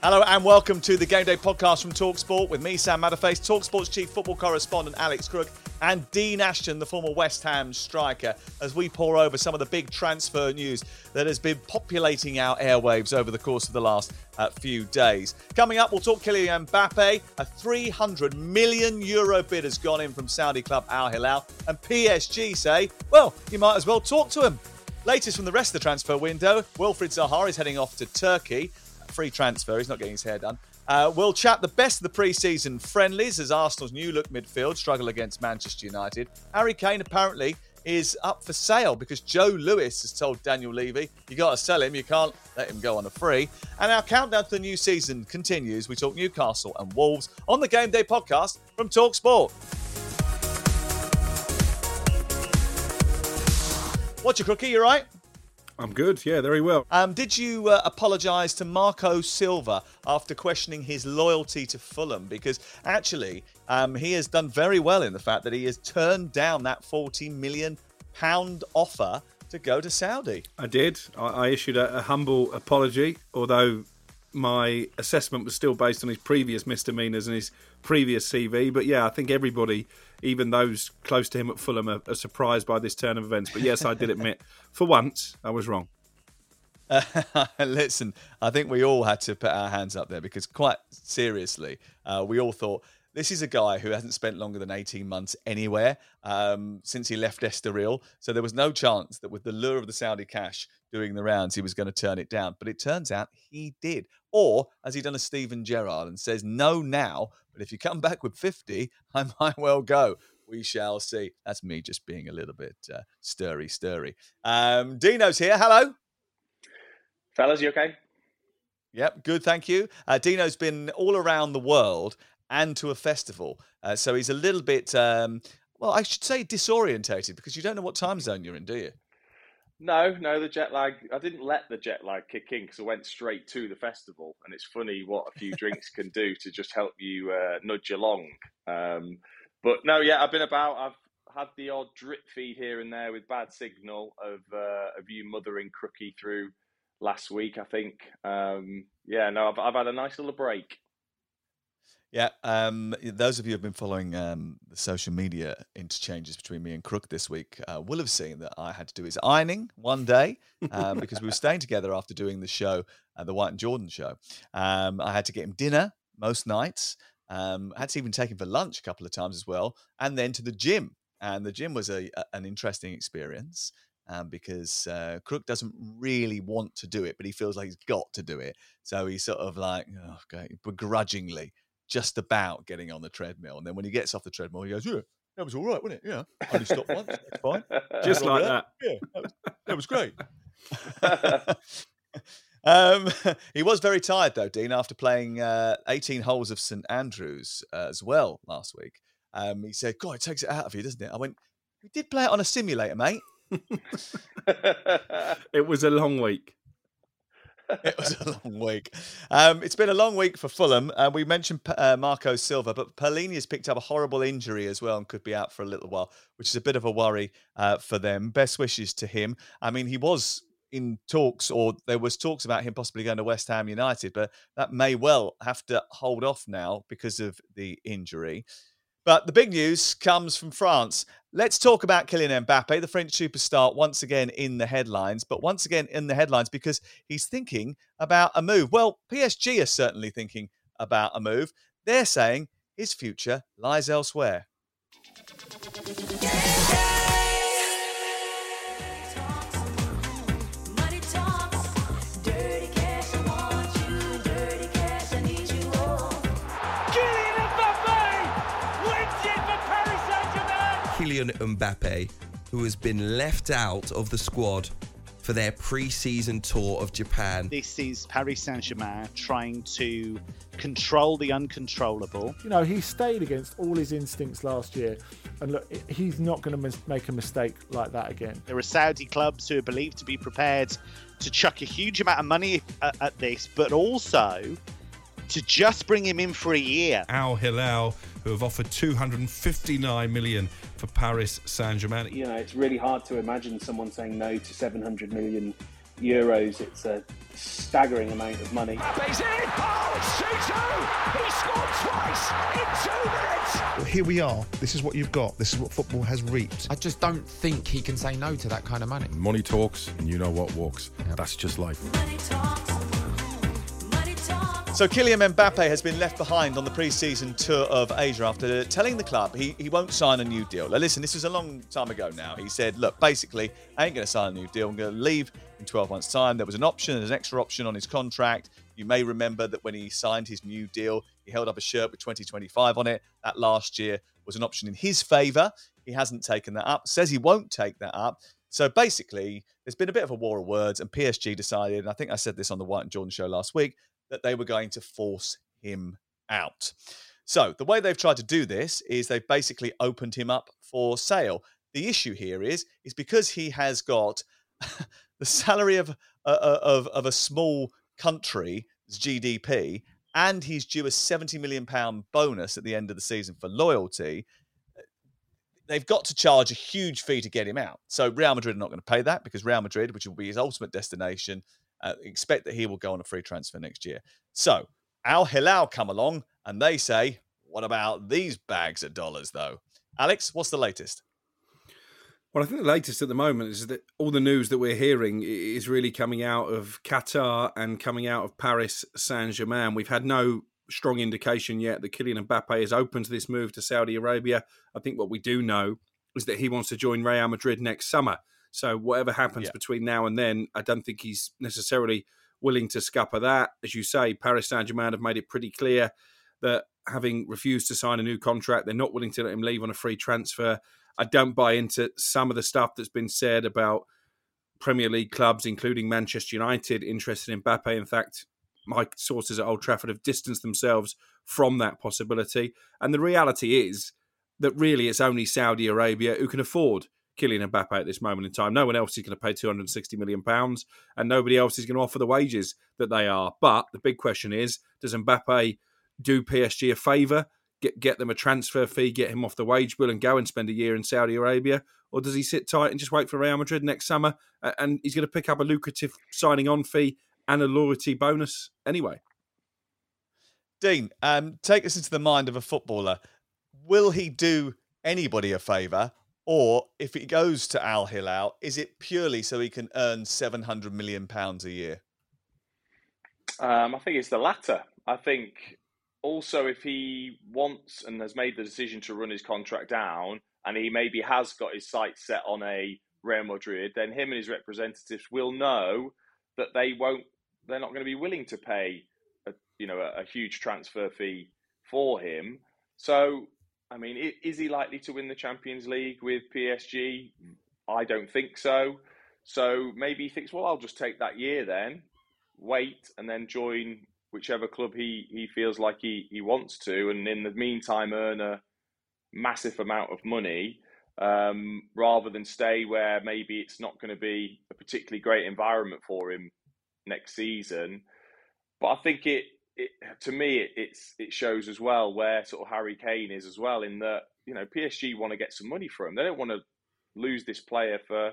Hello and welcome to the Game Day podcast from Talksport with me, Sam Matterface, Talksport's chief football correspondent Alex Crook, and Dean Ashton, the former West Ham striker, as we pour over some of the big transfer news that has been populating our airwaves over the course of the last uh, few days. Coming up, we'll talk Kylian Mbappe. A 300 million euro bid has gone in from Saudi club Al Hilal, and PSG say, well, you might as well talk to him. Latest from the rest of the transfer window, Wilfried Zaha is heading off to Turkey free transfer. He's not getting his hair done. Uh, we'll chat the best of the pre-season friendlies as Arsenal's new look midfield struggle against Manchester United. Harry Kane apparently is up for sale because Joe Lewis has told Daniel Levy, you got to sell him, you can't let him go on a free. And our countdown to the new season continues. We talk Newcastle and Wolves on the Game Day podcast from Talk Sport. What's your Crookie? You right? I'm good. Yeah, very well. Um, did you uh, apologise to Marco Silva after questioning his loyalty to Fulham? Because actually, um, he has done very well in the fact that he has turned down that 40 million pound offer to go to Saudi. I did. I, I issued a, a humble apology, although my assessment was still based on his previous misdemeanors and his previous CV. But yeah, I think everybody, even those close to him at Fulham, are, are surprised by this turn of events. But yes, I did admit, for once, I was wrong. Uh, listen, I think we all had to put our hands up there because, quite seriously, uh, we all thought this is a guy who hasn't spent longer than 18 months anywhere um, since he left Estoril. So there was no chance that with the lure of the Saudi cash doing the rounds, he was going to turn it down. But it turns out he did. Or has he done a Steven Gerrard and says, no now, but if you come back with 50, I might well go. We shall see. That's me just being a little bit uh, stirry, stirry. Um, Dino's here. Hello. Fellas, you okay? Yep, good, thank you. Uh, Dino's been all around the world and to a festival. Uh, so he's a little bit, um, well, I should say disorientated because you don't know what time zone you're in, do you? No, no, the jet lag. I didn't let the jet lag kick in because I went straight to the festival, and it's funny what a few drinks can do to just help you uh, nudge along. Um, but no, yeah, I've been about. I've had the odd drip feed here and there with bad signal of uh, of you mothering Crookie through last week. I think. Um, yeah, no, I've I've had a nice little break. Yeah, um, those of you who have been following um, the social media interchanges between me and Crook this week uh, will have seen that I had to do his ironing one day um, because we were staying together after doing the show, uh, the White and Jordan show. Um, I had to get him dinner most nights. Um, I had to even take him for lunch a couple of times as well, and then to the gym. And the gym was a, a an interesting experience. Um, because uh, Crook doesn't really want to do it, but he feels like he's got to do it. So he's sort of like, oh, okay, begrudgingly just about getting on the treadmill. And then when he gets off the treadmill, he goes, Yeah, that was all right, wasn't it? Yeah, I only stopped once. That's fine. Just like that. Yeah, that was, that was great. um, he was very tired, though, Dean, after playing uh, 18 holes of St Andrews uh, as well last week. Um, he said, God, it takes it out of you, doesn't it? I went, We did play it on a simulator, mate. it was a long week it was a long week. Um, it's been a long week for Fulham. Uh, we mentioned uh, Marco Silva, but Perlini has picked up a horrible injury as well and could be out for a little while, which is a bit of a worry uh, for them. Best wishes to him. I mean, he was in talks, or there was talks about him possibly going to West Ham United, but that may well have to hold off now because of the injury. But the big news comes from France. Let's talk about Kylian Mbappe, the French superstar, once again in the headlines, but once again in the headlines because he's thinking about a move. Well, PSG are certainly thinking about a move. They're saying his future lies elsewhere. Kylian Mbappe, who has been left out of the squad for their pre-season tour of Japan. This is Paris Saint-Germain trying to control the uncontrollable. You know, he stayed against all his instincts last year, and look, he's not going to mis- make a mistake like that again. There are Saudi clubs who are believed to be prepared to chuck a huge amount of money at, at this, but also to just bring him in for a year. Al Hilal, who have offered 259 million for Paris Saint-Germain. You know, it's really hard to imagine someone saying no to 700 million euros. It's a staggering amount of money. Mbappe's in! Oh, He scored twice in two minutes! Here we are. This is what you've got. This is what football has reaped. I just don't think he can say no to that kind of money. Money talks, and you know what walks. That's just life. So Kylian Mbappe has been left behind on the pre-season tour of Asia after telling the club he, he won't sign a new deal. Now listen, this was a long time ago now. He said, look, basically, I ain't going to sign a new deal. I'm going to leave in 12 months' time. There was an option, an extra option on his contract. You may remember that when he signed his new deal, he held up a shirt with 2025 on it. That last year was an option in his favour. He hasn't taken that up, says he won't take that up. So basically, there's been a bit of a war of words, and PSG decided, and I think I said this on the White and Jordan show last week, that they were going to force him out. So the way they've tried to do this is they've basically opened him up for sale. The issue here is is because he has got the salary of uh, uh, of of a small country's GDP and he's due a 70 million pound bonus at the end of the season for loyalty uh, they've got to charge a huge fee to get him out. So Real Madrid are not going to pay that because Real Madrid, which will be his ultimate destination, uh, expect that he will go on a free transfer next year. So Al Hilal come along and they say, "What about these bags of dollars, though?" Alex, what's the latest? Well, I think the latest at the moment is that all the news that we're hearing is really coming out of Qatar and coming out of Paris Saint Germain. We've had no strong indication yet that Kylian Mbappe is open to this move to Saudi Arabia. I think what we do know is that he wants to join Real Madrid next summer. So whatever happens yeah. between now and then, I don't think he's necessarily willing to scupper that. As you say, Paris Saint Germain have made it pretty clear that having refused to sign a new contract, they're not willing to let him leave on a free transfer. I don't buy into some of the stuff that's been said about Premier League clubs, including Manchester United, interested in Mbappe. In fact, my sources at Old Trafford have distanced themselves from that possibility. And the reality is that really it's only Saudi Arabia who can afford Kylian Mbappe at this moment in time. No one else is going to pay 260 million pounds, and nobody else is going to offer the wages that they are. But the big question is, does Mbappe do PSG a favour, get get them a transfer fee, get him off the wage bill, and go and spend a year in Saudi Arabia, or does he sit tight and just wait for Real Madrid next summer, and he's going to pick up a lucrative signing on fee and a loyalty bonus anyway? Dean, um, take us into the mind of a footballer. Will he do anybody a favour, or if he goes to Al Hilal, is it purely so he can earn seven hundred million pounds a year? Um, I think it's the latter. I think also if he wants and has made the decision to run his contract down, and he maybe has got his sights set on a Real Madrid, then him and his representatives will know that they won't. They're not going to be willing to pay, a, you know, a, a huge transfer fee for him. So I mean, is he likely to win the Champions League with PSG? I don't think so. So maybe he thinks, well, I'll just take that year then, wait, and then join whichever club he, he feels like he, he wants to, and in the meantime earn a massive amount of money um, rather than stay where maybe it's not going to be a particularly great environment for him next season. But I think it it, to me, it, it's it shows as well where sort of Harry Kane is as well in that you know PSG want to get some money for him. They don't want to lose this player for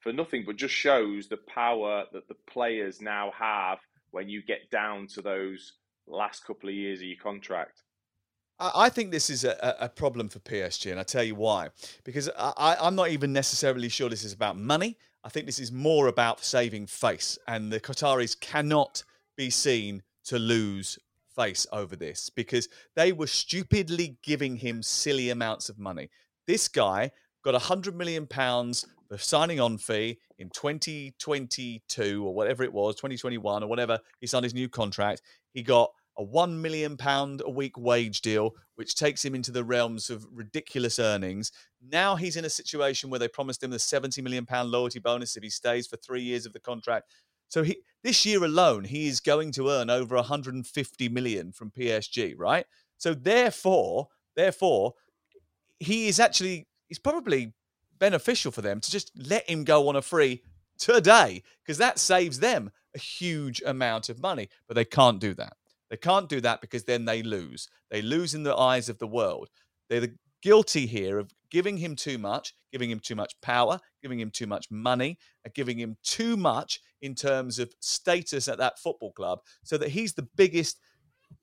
for nothing, but just shows the power that the players now have when you get down to those last couple of years of your contract. I think this is a, a problem for PSG, and I tell you why. Because I, I'm not even necessarily sure this is about money. I think this is more about saving face, and the Qataris cannot be seen to lose face over this because they were stupidly giving him silly amounts of money. This guy got a hundred million pounds for signing on fee in 2022 or whatever it was, 2021 or whatever. He signed his new contract. He got a one million pound a week wage deal, which takes him into the realms of ridiculous earnings. Now he's in a situation where they promised him the 70 million pound loyalty bonus if he stays for three years of the contract. So he this year alone, he is going to earn over 150 million from PSG, right? So therefore, therefore, he is actually he's probably beneficial for them to just let him go on a free today because that saves them a huge amount of money. But they can't do that. They can't do that because then they lose. They lose in the eyes of the world. They're the guilty here of giving him too much, giving him too much power, giving him too much money, giving him too much in terms of status at that football club so that he's the biggest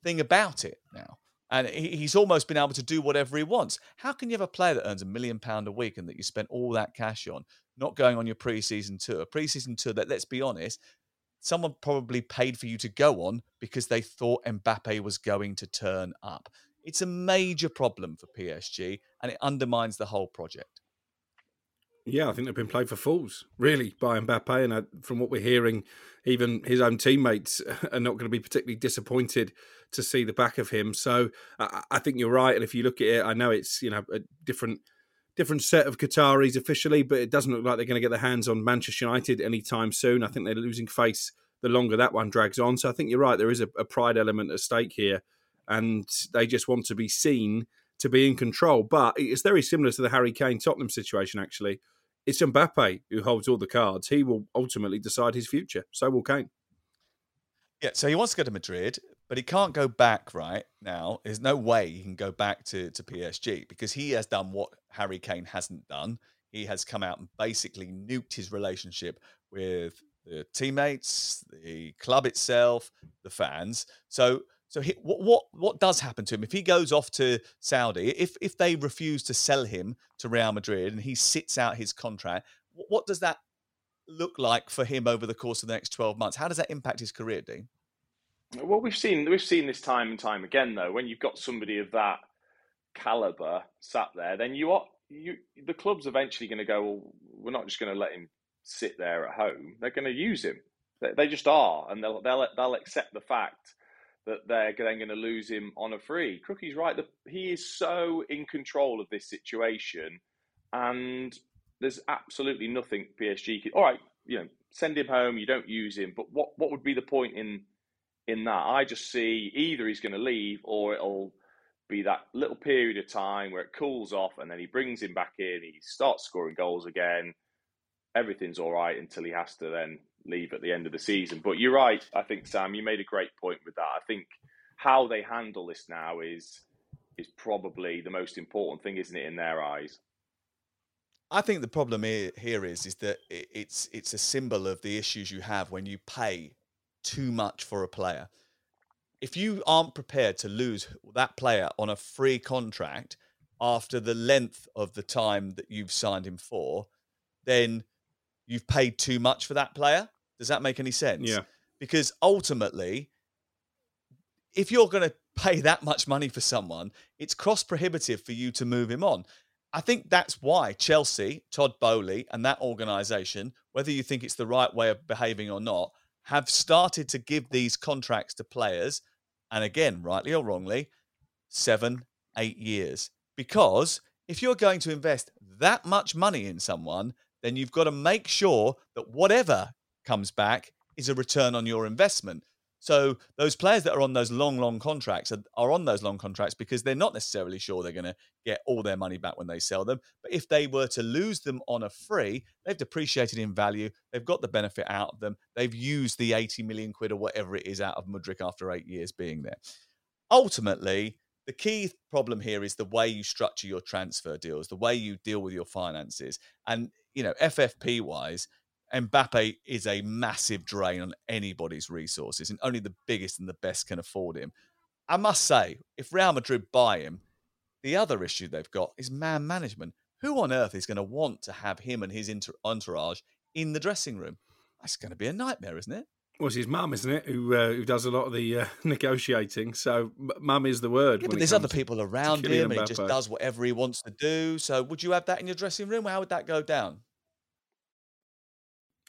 thing about it now. And he's almost been able to do whatever he wants. How can you have a player that earns a million pound a week and that you spent all that cash on, not going on your preseason tour? A preseason tour that, let's be honest, someone probably paid for you to go on because they thought Mbappe was going to turn up. It's a major problem for PSG and it undermines the whole project. Yeah, I think they've been played for fools, really, by Mbappe. And uh, from what we're hearing, even his own teammates are not going to be particularly disappointed to see the back of him. So I, I think you're right. And if you look at it, I know it's you know a different different set of Qataris officially, but it doesn't look like they're going to get their hands on Manchester United anytime soon. I think they're losing face the longer that one drags on. So I think you're right. There is a, a pride element at stake here, and they just want to be seen to be in control. But it's very similar to the Harry Kane Tottenham situation, actually it's Mbappe who holds all the cards. He will ultimately decide his future. So will Kane. Yeah, so he wants to go to Madrid, but he can't go back right now. There's no way he can go back to, to PSG because he has done what Harry Kane hasn't done. He has come out and basically nuked his relationship with the teammates, the club itself, the fans. So so he, what what what does happen to him if he goes off to Saudi? If if they refuse to sell him to Real Madrid and he sits out his contract, what, does that look like for him over the course of the next twelve months? How does that impact his career, Dean? Well, we've seen we've seen this time and time again though. When you've got somebody of that caliber sat there, then you are you the club's eventually going to go. Well, we're not just going to let him sit there at home. They're going to use him. They, they just are, and they'll they'll they'll accept the fact that they're then going to lose him on a free. Crookie's right. The, he is so in control of this situation, and there's absolutely nothing PSG can. All right, you know, send him home. You don't use him, but what what would be the point in in that? I just see either he's going to leave or it'll be that little period of time where it cools off, and then he brings him back in. He starts scoring goals again. Everything's all right until he has to then leave at the end of the season. But you're right. I think Sam, you made a great point with that. I think how they handle this now is is probably the most important thing, isn't it, in their eyes? I think the problem here is is that it's it's a symbol of the issues you have when you pay too much for a player. If you aren't prepared to lose that player on a free contract after the length of the time that you've signed him for, then you've paid too much for that player. Does that make any sense? Yeah. Because ultimately, if you're going to pay that much money for someone, it's cost prohibitive for you to move him on. I think that's why Chelsea, Todd Boehly, and that organisation, whether you think it's the right way of behaving or not, have started to give these contracts to players, and again, rightly or wrongly, seven, eight years. Because if you're going to invest that much money in someone, then you've got to make sure that whatever comes back is a return on your investment. So those players that are on those long, long contracts are, are on those long contracts because they're not necessarily sure they're going to get all their money back when they sell them. But if they were to lose them on a free, they've depreciated in value. They've got the benefit out of them. They've used the 80 million quid or whatever it is out of Mudryk after eight years being there. Ultimately, the key problem here is the way you structure your transfer deals, the way you deal with your finances. And, you know, FFP wise, Mbappe is a massive drain on anybody's resources, and only the biggest and the best can afford him. I must say, if Real Madrid buy him, the other issue they've got is man management. Who on earth is going to want to have him and his entourage in the dressing room? That's going to be a nightmare, isn't it? was his mum, isn't it, who uh, who does a lot of the uh, negotiating? So mum is the word. Yeah, but there's other people around him, and he just does whatever he wants to do. So, would you have that in your dressing room? How would that go down?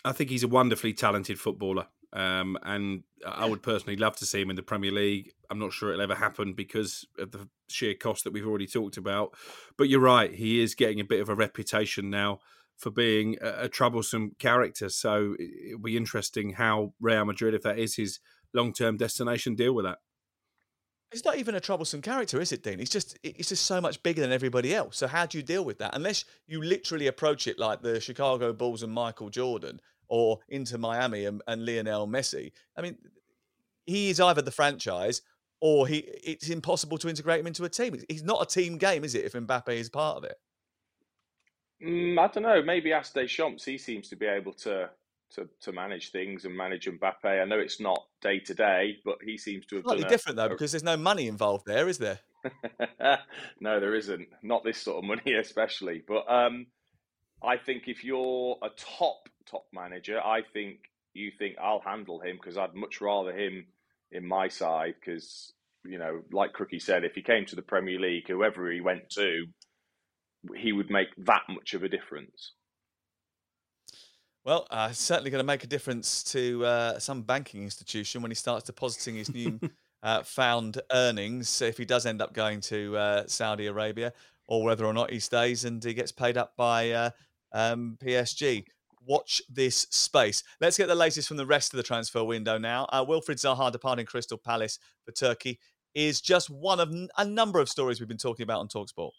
I think he's a wonderfully talented footballer, um, and I would personally love to see him in the Premier League. I'm not sure it'll ever happen because of the sheer cost that we've already talked about. But you're right; he is getting a bit of a reputation now for being a, a troublesome character. So it- it'll be interesting how Real Madrid, if that is his long-term destination, deal with that. He's not even a troublesome character, is it, Dean? He's just he's just so much bigger than everybody else. So how do you deal with that? Unless you literally approach it like the Chicago Bulls and Michael Jordan, or Inter Miami and, and Lionel Messi. I mean, he is either the franchise or he. It's impossible to integrate him into a team. He's not a team game, is it? If Mbappe is part of it. Mm, I don't know. Maybe ask Deschamps. He seems to be able to to to manage things and manage Mbappe. I know it's not day to day, but he seems to have Slightly done a- different though, a- because there's no money involved there, is there? no, there isn't. Not this sort of money, especially. But um, I think if you're a top top manager, I think you think I'll handle him because I'd much rather him in my side. Because you know, like Crookie said, if he came to the Premier League, whoever he went to, he would make that much of a difference. Well, uh, certainly going to make a difference to uh, some banking institution when he starts depositing his new uh, found earnings. If he does end up going to uh, Saudi Arabia, or whether or not he stays and he gets paid up by uh, um, PSG. Watch this space. Let's get the latest from the rest of the transfer window now. Uh, Wilfried Zaha departing Crystal Palace for Turkey is just one of n- a number of stories we've been talking about on Talksport.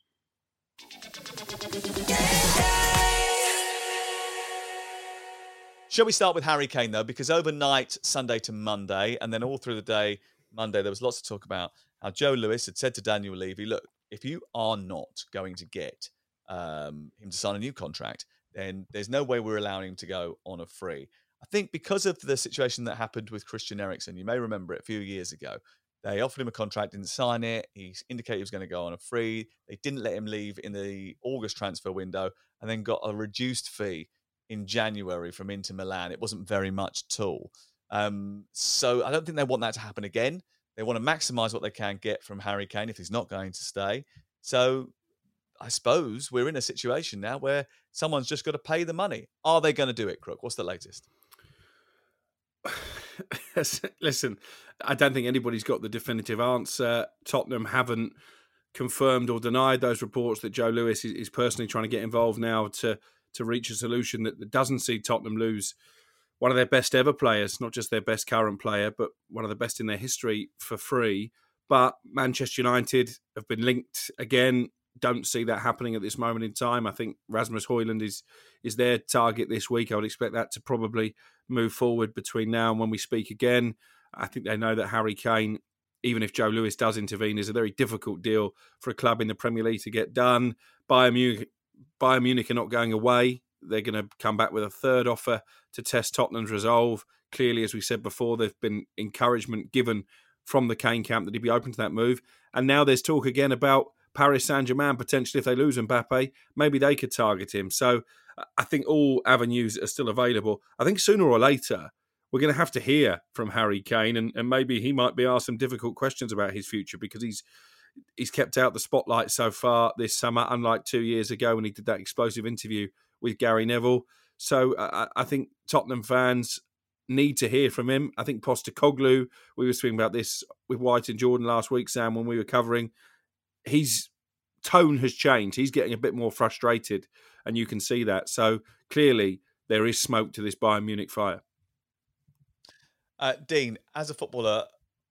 Shall we start with Harry Kane though? Because overnight, Sunday to Monday, and then all through the day, Monday, there was lots to talk about. How Joe Lewis had said to Daniel Levy, "Look, if you are not going to get um, him to sign a new contract, then there's no way we're allowing him to go on a free." I think because of the situation that happened with Christian Eriksen, you may remember it a few years ago. They offered him a contract, didn't sign it. He indicated he was going to go on a free. They didn't let him leave in the August transfer window, and then got a reduced fee in January from Inter Milan. It wasn't very much at all. Um, so I don't think they want that to happen again. They want to maximise what they can get from Harry Kane if he's not going to stay. So I suppose we're in a situation now where someone's just got to pay the money. Are they going to do it, Crook? What's the latest? Listen, I don't think anybody's got the definitive answer. Tottenham haven't confirmed or denied those reports that Joe Lewis is, is personally trying to get involved now to to reach a solution that, doesn't see Tottenham lose one of their best ever players, not just their best current player, but one of the best in their history for free. But Manchester United have been linked again. Don't see that happening at this moment in time. I think Rasmus Hojlund is is their target this week. I would expect that to probably move forward between now and when we speak again. I think they know that Harry Kane, even if Joe Lewis does intervene, is a very difficult deal for a club in the Premier League to get done. Bayern Munich, Bayern Munich are not going away. They're going to come back with a third offer to test Tottenham's resolve. Clearly, as we said before, there's been encouragement given from the Kane camp that he'd be open to that move. And now there's talk again about Paris Saint Germain potentially if they lose Mbappe, maybe they could target him. So uh, I think all avenues are still available. I think sooner or later we're going to have to hear from Harry Kane, and, and maybe he might be asked some difficult questions about his future because he's he's kept out the spotlight so far this summer, unlike two years ago when he did that explosive interview with Gary Neville. So I, I think Tottenham fans need to hear from him. I think Postecoglou, we were speaking about this with White and Jordan last week, Sam, when we were covering. His tone has changed. He's getting a bit more frustrated, and you can see that. So clearly, there is smoke to this Bayern Munich fire. Uh, Dean, as a footballer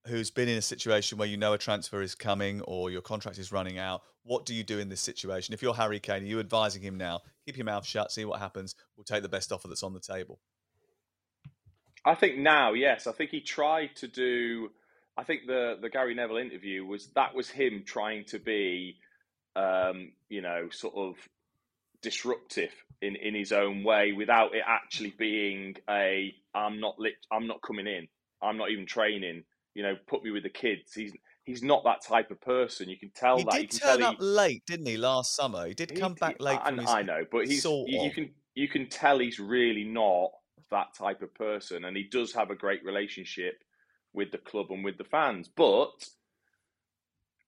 who's been in a situation where you know a transfer is coming or your contract is running out, what do you do in this situation? If you're Harry Kane, are you advising him now? Keep your mouth shut, see what happens. We'll take the best offer that's on the table. I think now, yes. I think he tried to do. I think the the Gary Neville interview was that was him trying to be, um, you know, sort of disruptive in in his own way without it actually being a I'm not lit, I'm not coming in. I'm not even training. You know, put me with the kids. He's he's not that type of person. You can tell He that. did you can turn tell up late, didn't he, last summer? He did come back late. I, I know, but he's sort you, you can you can tell he's really not that type of person, and he does have a great relationship with the club and with the fans. But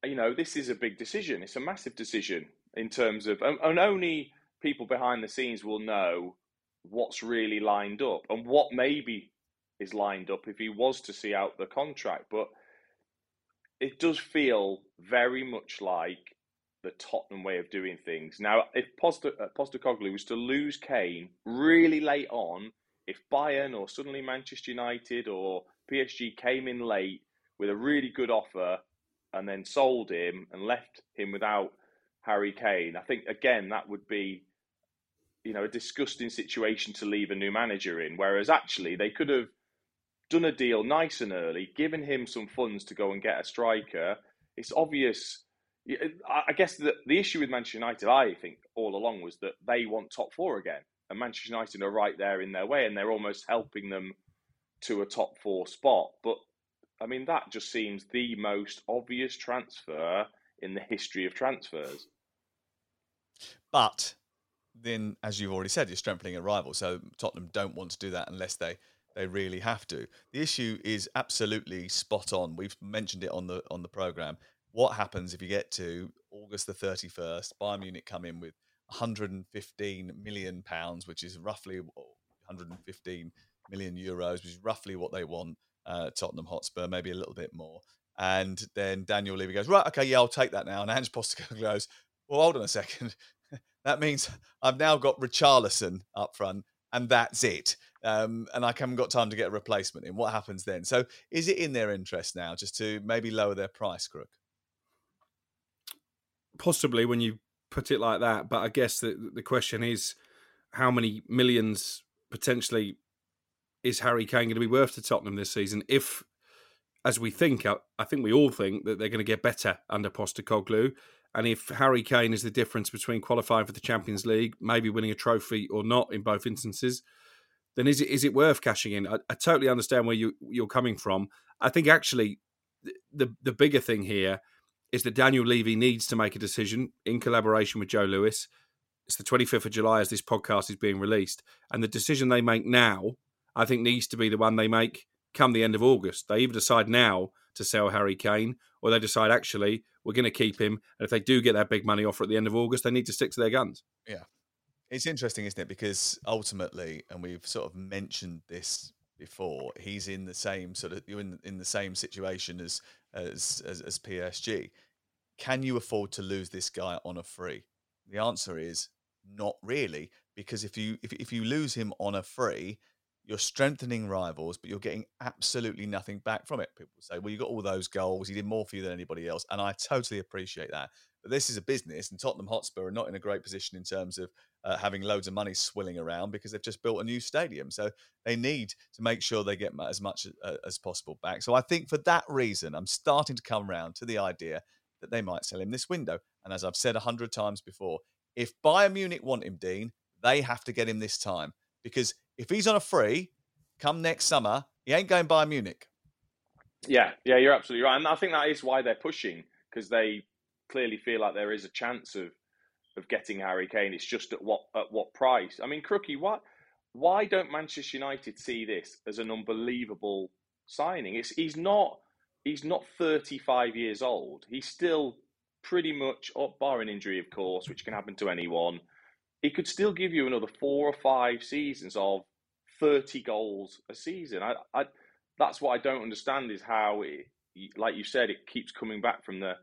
you know, this is a big decision. It's a massive decision in terms of, and, and only people behind the scenes will know what's really lined up and what maybe is lined up if he was to see out the contract. But it does feel very much like the Tottenham way of doing things. Now, if Posta, uh, Postecoglou was to lose Kane really late on, if Bayern or suddenly Manchester United or PSG came in late with a really good offer and then sold him and left him without Harry Kane, I think again that would be you know a disgusting situation to leave a new manager in. Whereas actually they could have done a deal nice and early, given him some funds to go and get a striker. It's obvious uh, I guess the, the issue with Manchester United, I think, all along was that they want top four again. And Manchester United are right there in their way, and they're almost helping them to a top four spot. But I mean, that just seems the most obvious transfer in the history of transfers. But then, as you've already said, you're strengthening a rival. So Tottenham don't want to do that unless they they really have to. The issue is absolutely spot on. We've mentioned it on the on the program what happens if you get to August the 31st, Bayern Munich come in with 115 million pounds, which is roughly 115 million euros, which is roughly what they want. Uh, Tottenham Hotspur, maybe a little bit more. And then Daniel Levy goes, right, okay, yeah, I'll take that now. And Ange Postecoglou goes, well, hold on a second. that means I've now got Richarlison up front, and that's it. Um, and I haven't got time to get a replacement in. What happens then? So, is it in their interest now just to maybe lower their price, Crook? possibly when you put it like that. But I guess the the question is, how many millions potentially is Harry Kane going to be worth to Tottenham this season? If, as we think, I, I think we all think that they're going to get better under Postecoglou. And if Harry Kane is the difference between qualifying for the Champions League, maybe winning a trophy or not in both instances, then is it is it worth cashing in? I, I totally understand where you you're coming from. I think actually the the bigger thing here is that Daniel Levy needs to make a decision in collaboration with Joe Lewis. It's the 25th of July as this podcast is being released. And the decision they make now, I think, needs to be the one they make come the end of August. They either decide now to sell Harry Kane or they decide, actually, we're going to keep him. And if they do get that big money offer at the end of August, they need to stick to their guns. Yeah. It's interesting, isn't it? Because ultimately, and we've sort of mentioned this before, he's in the same sort of you're in in the same situation as as, as, as PSG. Can you afford to lose this guy on a free? The answer is not really, because if you if, if you lose him on a free, you're strengthening rivals, but you're getting absolutely nothing back from it. People say, well, you got all those goals. He did more for you than anybody else. And I totally appreciate that. But this is a business, and Tottenham Hotspur are not in a great position in terms of uh, having loads of money swilling around because they've just built a new stadium. So they need to make sure they get as much uh, as possible back. So I think for that reason, I'm starting to come around to the idea that they might sell him this window. And as I've said a hundred times before, if Bayern Munich want him, Dean, they have to get him this time because if he's on a free, come next summer, he ain't going Bayern Munich. Yeah, yeah, you're absolutely right, and I think that is why they're pushing because they clearly feel like there is a chance of of getting Harry Kane. It's just at what at what price? I mean, Crookie, what? Why don't Manchester United see this as an unbelievable signing? It's he's not he's not 35 years old. He's still pretty much up, barring injury, of course, which can happen to anyone. He could still give you another four or five seasons of 30 goals a season. I, I that's what I don't understand is how, it, like you said, it keeps coming back from the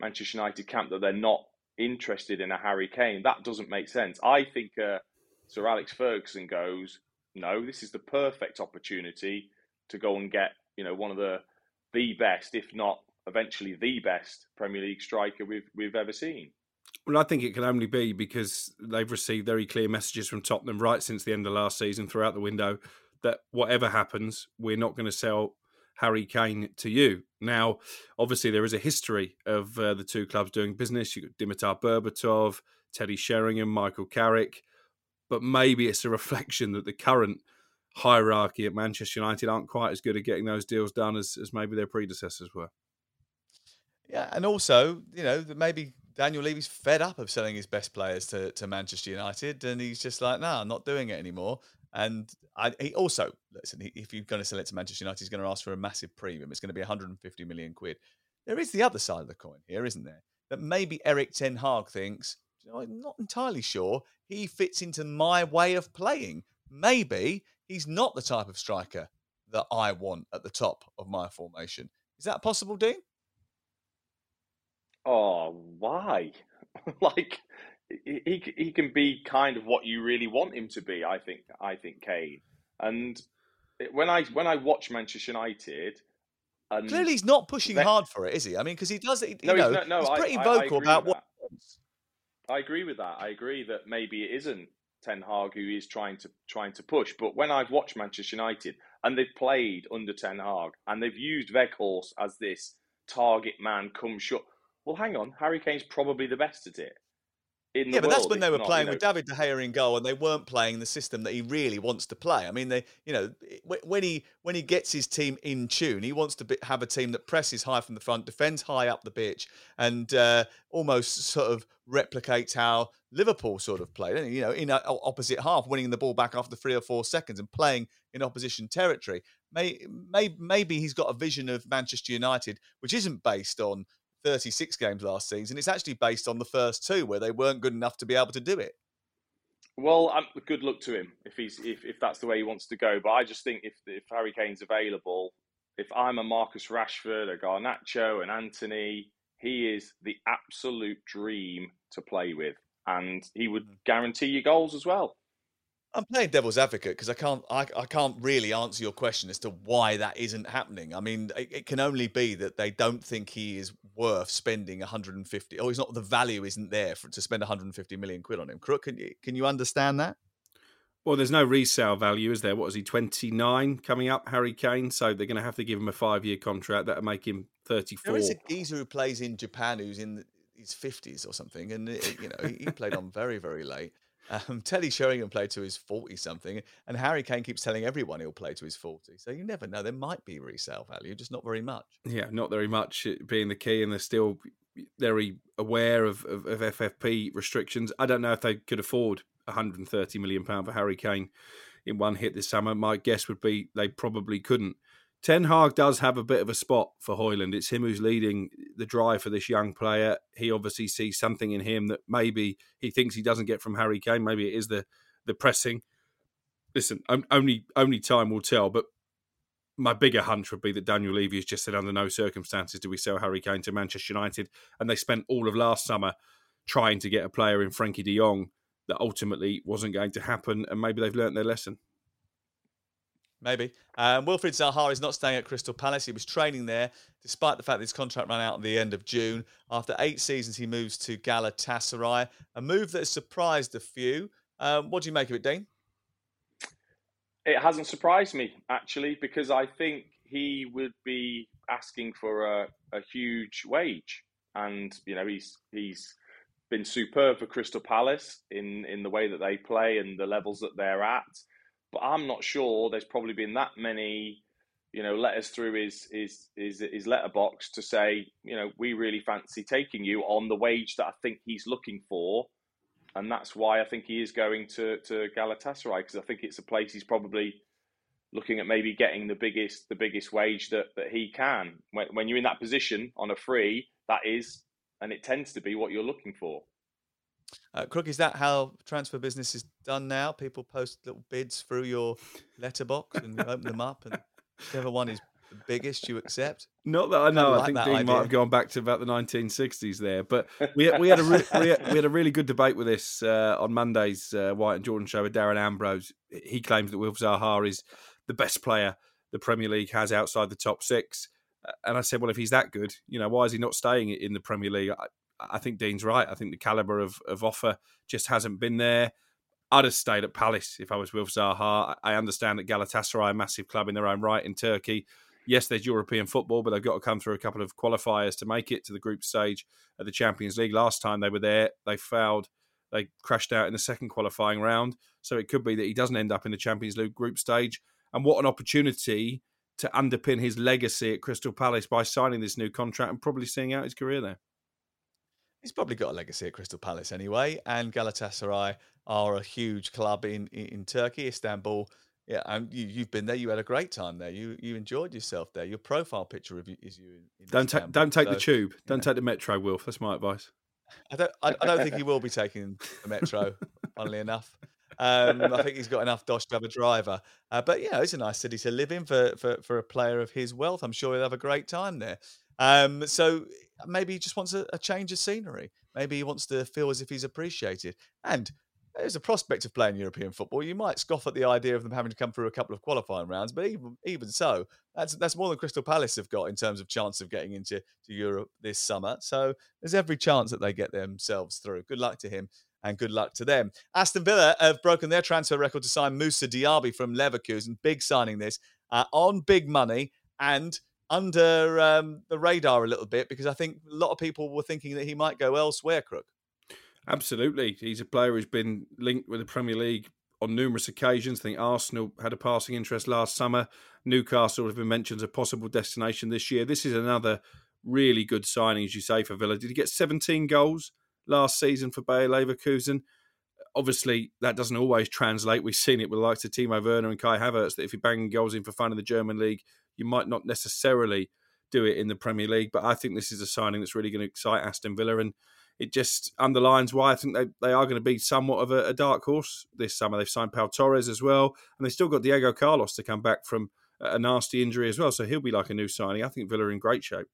Manchester United camp that they're not interested in a Harry Kane. That doesn't make sense. I think uh, Sir Alex Ferguson goes, no, this is the perfect opportunity to go and get you know one of the the best, if not eventually the best Premier League striker we've we've ever seen. Well, I think it can only be because they've received very clear messages from Tottenham right since the end of last season throughout the window that whatever happens, we're not going to sell Harry Kane to you. Now, obviously, there is a history of uh, the two clubs doing business. You've got Dimitar Berbatov, Teddy Sheringham, Michael Carrick, but maybe it's a reflection that the current hierarchy at Manchester United aren't quite as good at getting those deals done as, as maybe their predecessors were. Yeah, and also, you know, maybe Daniel Levy's fed up of selling his best players to, to Manchester United, and he's just like, no, nah, I'm not doing it anymore. And I, he also listen. If you're going to sell it to Manchester United, he's going to ask for a massive premium. It's going to be 150 million quid. There is the other side of the coin here, isn't there? That maybe Erik Ten Hag thinks. You know, I'm not entirely sure he fits into my way of playing. Maybe he's not the type of striker that I want at the top of my formation. Is that possible, Dean? Oh, why? like he he can be kind of what you really want him to be. I think I think Kane. And when I when I watch Manchester United, and clearly he's not pushing hard for it, is he? I mean, because he does. No, you know, he's, no, no, he's pretty I, vocal I about what. I agree with that. I agree that maybe it isn't Ten Hag who is trying to trying to push. But when I've watched Manchester United and they've played under Ten Hag and they've used Weghorst as this target man, come shut. Well, hang on, Harry Kane's probably the best at it in the yeah, but that's when they were not, playing you know- with David De Gea in goal, and they weren't playing the system that he really wants to play. I mean, they, you know, when he when he gets his team in tune, he wants to be, have a team that presses high from the front, defends high up the pitch, and uh, almost sort of replicates how Liverpool sort of played. You know, in a, opposite half, winning the ball back after three or four seconds and playing in opposition territory. May, may, maybe he's got a vision of Manchester United which isn't based on 36 games last season. It's actually based on the first two where they weren't good enough to be able to do it. Well, um, good luck to him if he's if, if that's the way he wants to go. But I just think if if Harry Kane's available, if I'm a Marcus Rashford, a Garnacho, an Antony, he is the absolute dream to play with, and he would guarantee you goals as well. I'm playing devil's advocate because I can't I, I can't really answer your question as to why that isn't happening. I mean, it, it can only be that they don't think he is worth spending 150. Oh, he's not the value isn't there for to spend 150 million quid on him. Crook, can you can you understand that? Well, there's no resale value, is there? What is he, 29 coming up, Harry Kane? So they're going to have to give him a five year contract. That'll make him 34. There is a geezer who plays in Japan who's in his 50s or something, and uh, you know he played on very very late. Um, Teddy Sheringham played to his 40 something, and Harry Kane keeps telling everyone he'll play to his 40. So you never know. There might be resale value, just not very much. Yeah, not very much being the key, and they're still very aware of, of, of FFP restrictions. I don't know if they could afford 130 million pound for Harry Kane in one hit this summer. My guess would be they probably couldn't. Ten Hag does have a bit of a spot for Hojlund. It's him who's leading the drive for this young player. He obviously sees something in him that maybe he thinks he doesn't get from Harry Kane. Maybe it is the the pressing. Listen, only only time will tell. But my bigger hunch would be that Daniel Levy has just said, under no circumstances do we sell Harry Kane to Manchester United, and they spent all of last summer trying to get a player in Frenkie De Jong that ultimately wasn't going to happen, and maybe they've learnt their lesson. Maybe. Um, Wilfried Zaha is not staying at Crystal Palace. He was training there, despite the fact that his contract ran out at the end of June. After eight seasons, he moves to Galatasaray, a move that has surprised a few. Um, what do you make of it, Dean? It hasn't surprised me actually because I think he would be asking for a, a huge wage, and you know he's he's been superb for Crystal Palace in in the way that they play and the levels that they're at. But I'm not sure there's probably been that many, you know, letters through his his his, his letterbox to say, you know, we really fancy taking you on the wage that I think he's looking for, and that's why I think he is going to to Galatasaray because I think it's a place he's probably looking at maybe getting the biggest the biggest wage that that he can. When when you're in that position on a free, that is, and it tends to be what you're looking for. Uh, Crook, is that how transfer business is done now? People post little bids through your letterbox and you open them up, and whichever one is the biggest, you accept. Not that I know. I like think Dean idea. might have gone back to about the 1960s there. But we we had a re- we, had, we had a really good debate with this uh, on Monday's uh, White and Jordan show with Darren Ambrose. He claims that Wilf Zaha is the best player the Premier League has outside the top six. Uh, And I said, well, if he's that good, you know, why is he not staying in the Premier League? I, think Dean's right. I think the caliber of, of offer just hasn't been there. I'd have stayed at Palace if I was Wilf Zaha. I understand that Galatasaray, a massive club in their own right in Turkey. Yes, there's European football, but they've got to come through a couple of qualifiers to make it to the group stage of the Champions League. Last time they were there, they failed. They crashed out in the second qualifying round. So it could be that he doesn't end up in the Champions League group stage. And what an opportunity to underpin his legacy at Crystal Palace by signing this new contract and probably seeing out his career there. He's probably got a legacy at Crystal Palace anyway. And Galatasaray are a huge club in in Turkey, Istanbul. Yeah, and you, you've been there. You had a great time there. You you enjoyed yourself there. Your profile picture of you is you. Don't take Istanbul. don't take So, the tube. Don't take the metro, Wilf. That's my advice. I don't. I, I don't think he will be taking the metro. funnily enough, um, I think he's got enough dosh to have a driver. Uh, but yeah, it's a nice city to live in for, for for a player of his wealth. I'm sure he'll have a great time there. Um, so maybe he just wants a, a change of scenery. Maybe he wants to feel as if he's appreciated. And there's a prospect of playing European football. You might scoff at the idea of them having to come through a couple of qualifying rounds, but even even so, that's that's more than Crystal Palace have got in terms of chance of getting into to Europe this summer. So there's every chance that they get themselves through. Good luck to him and good luck to them. Aston Villa have broken their transfer record to sign Moussa Diaby from Leverkusen. Big signing this uh, on big money and under um, the radar a little bit because I think a lot of people were thinking that he might go elsewhere. Crook. Absolutely. He's a player who's been linked with the Premier League on numerous occasions. I think Arsenal had a passing interest last summer. Newcastle have been mentioned as a possible destination this year. This is another really good signing, as you say, for Villa. Did he get 17 goals last season for Bayer Leverkusen? Obviously, that doesn't always translate. We've seen it with the likes of Timo Werner and Kai Havertz that if you're banging goals in for fun in the German league, you might not necessarily do it in the Premier League. But I think this is a signing that's really going to excite Aston Villa and it just underlines why I think they, they are going to be somewhat of a, a dark horse this summer. They've signed Pau Torres as well, and they've still got Diego Carlos to come back from a nasty injury as well. So he'll be like a new signing. I think Villa are in great shape.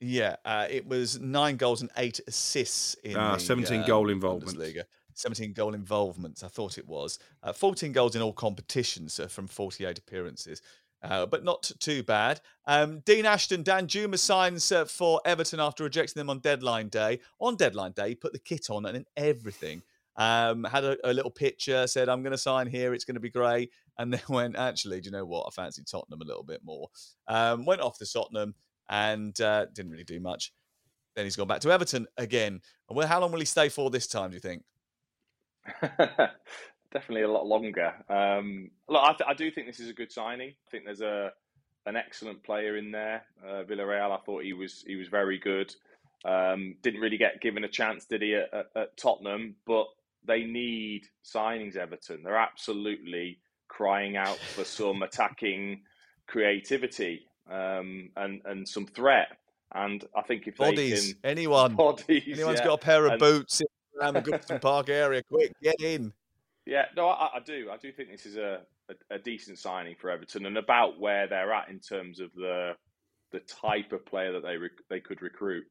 Yeah, uh, it was nine goals and eight assists in Ah, the, 17 um, goal involvement. Bundesliga. 17 goal involvements, I thought it was. Uh, 14 goals in all competitions uh, from 48 appearances, uh, but not too bad. Um, Dean Ashton, Danjuma signs uh, for Everton after rejecting them on deadline day. On deadline day, he put the kit on and everything. Um, had a, a little picture, said, I'm going to sign here, it's going to be great. And then went, actually, do you know what? I fancy Tottenham a little bit more. Um, went off to Tottenham and uh, didn't really do much. Then he's gone back to Everton again. Well, how long will he stay for this time, do you think? Definitely a lot longer. Um, look, I, th- I do think this is a good signing. I think there's a an excellent player in there. Uh, Villarreal, I thought he was he was very good. Um, didn't really get given a chance, did he, at, at, Tottenham? But they need signings. Everton, they're absolutely crying out for some attacking creativity um, and and some threat. And I think if Bodies, they can, anyone, bodies, anyone's yeah. got a pair of And- boots around the Goodison Park area, quick, get in. Yeah, no, I, I do. I do think this is a, a, a decent signing for Everton and about where they're at in terms of the the type of player that they rec- they could recruit.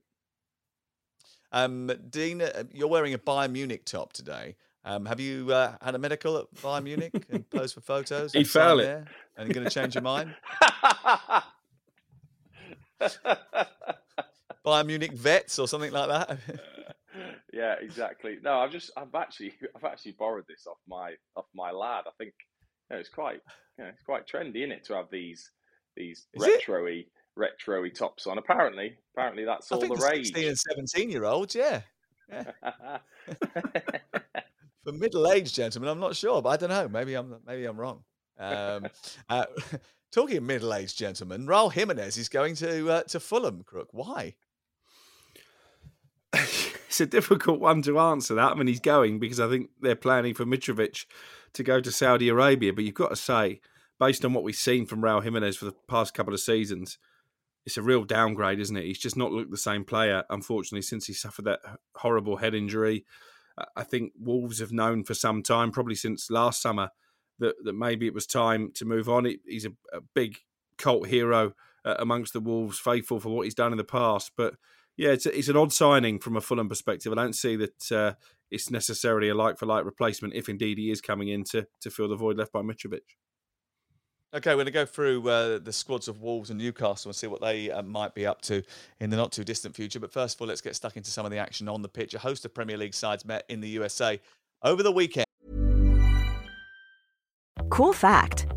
Um, Dean, uh, you're wearing a Bayern Munich top today. Um, have you uh, had a medical at Bayern Munich and posed for photos? He and signed fell it. there? And you're going to change your mind? Bayern Munich vets or something like that? yeah, exactly. No, I've just I've actually I've actually borrowed this off my off my lad. I think you know, it's quite you know, it's quite trendy, isn't it, to have these these Is it? retro-y retro-y tops on. Apparently, apparently that's I all the rage. 16 and 17 year olds, yeah. yeah. For middle-aged gentlemen, I'm not sure, but I don't know. Maybe I'm maybe I'm wrong. Um, uh, talking of middle-aged gentlemen, Raul Jimenez is going to uh, to Fulham. Crook, why? It's a difficult one to answer that. I mean, he's going because I think they're planning for Mitrovic to go to Saudi Arabia. But you've got to say, based on what we've seen from Raul Jimenez for the past couple of seasons, it's a real downgrade, isn't it? He's just not looked the same player, unfortunately, since he suffered that horrible head injury. I- think Wolves have known for some time, probably since last summer, that, that maybe it was time to move on. He's a, a big cult hero uh, amongst the Wolves faithful for what he's done in the past. But yeah, it's, it's an odd signing from a Fulham perspective. I don't see that uh, it's necessarily a like for like replacement, if indeed he is coming in to, to fill the void left by Mitrovic. Okay, we're going to go through uh, the squads of Wolves and Newcastle and see what they uh, might be up to in the not too distant future. But first of all, let's get stuck into some of the action on the pitch. A host of Premier League sides met in the USA over the weekend. Cool fact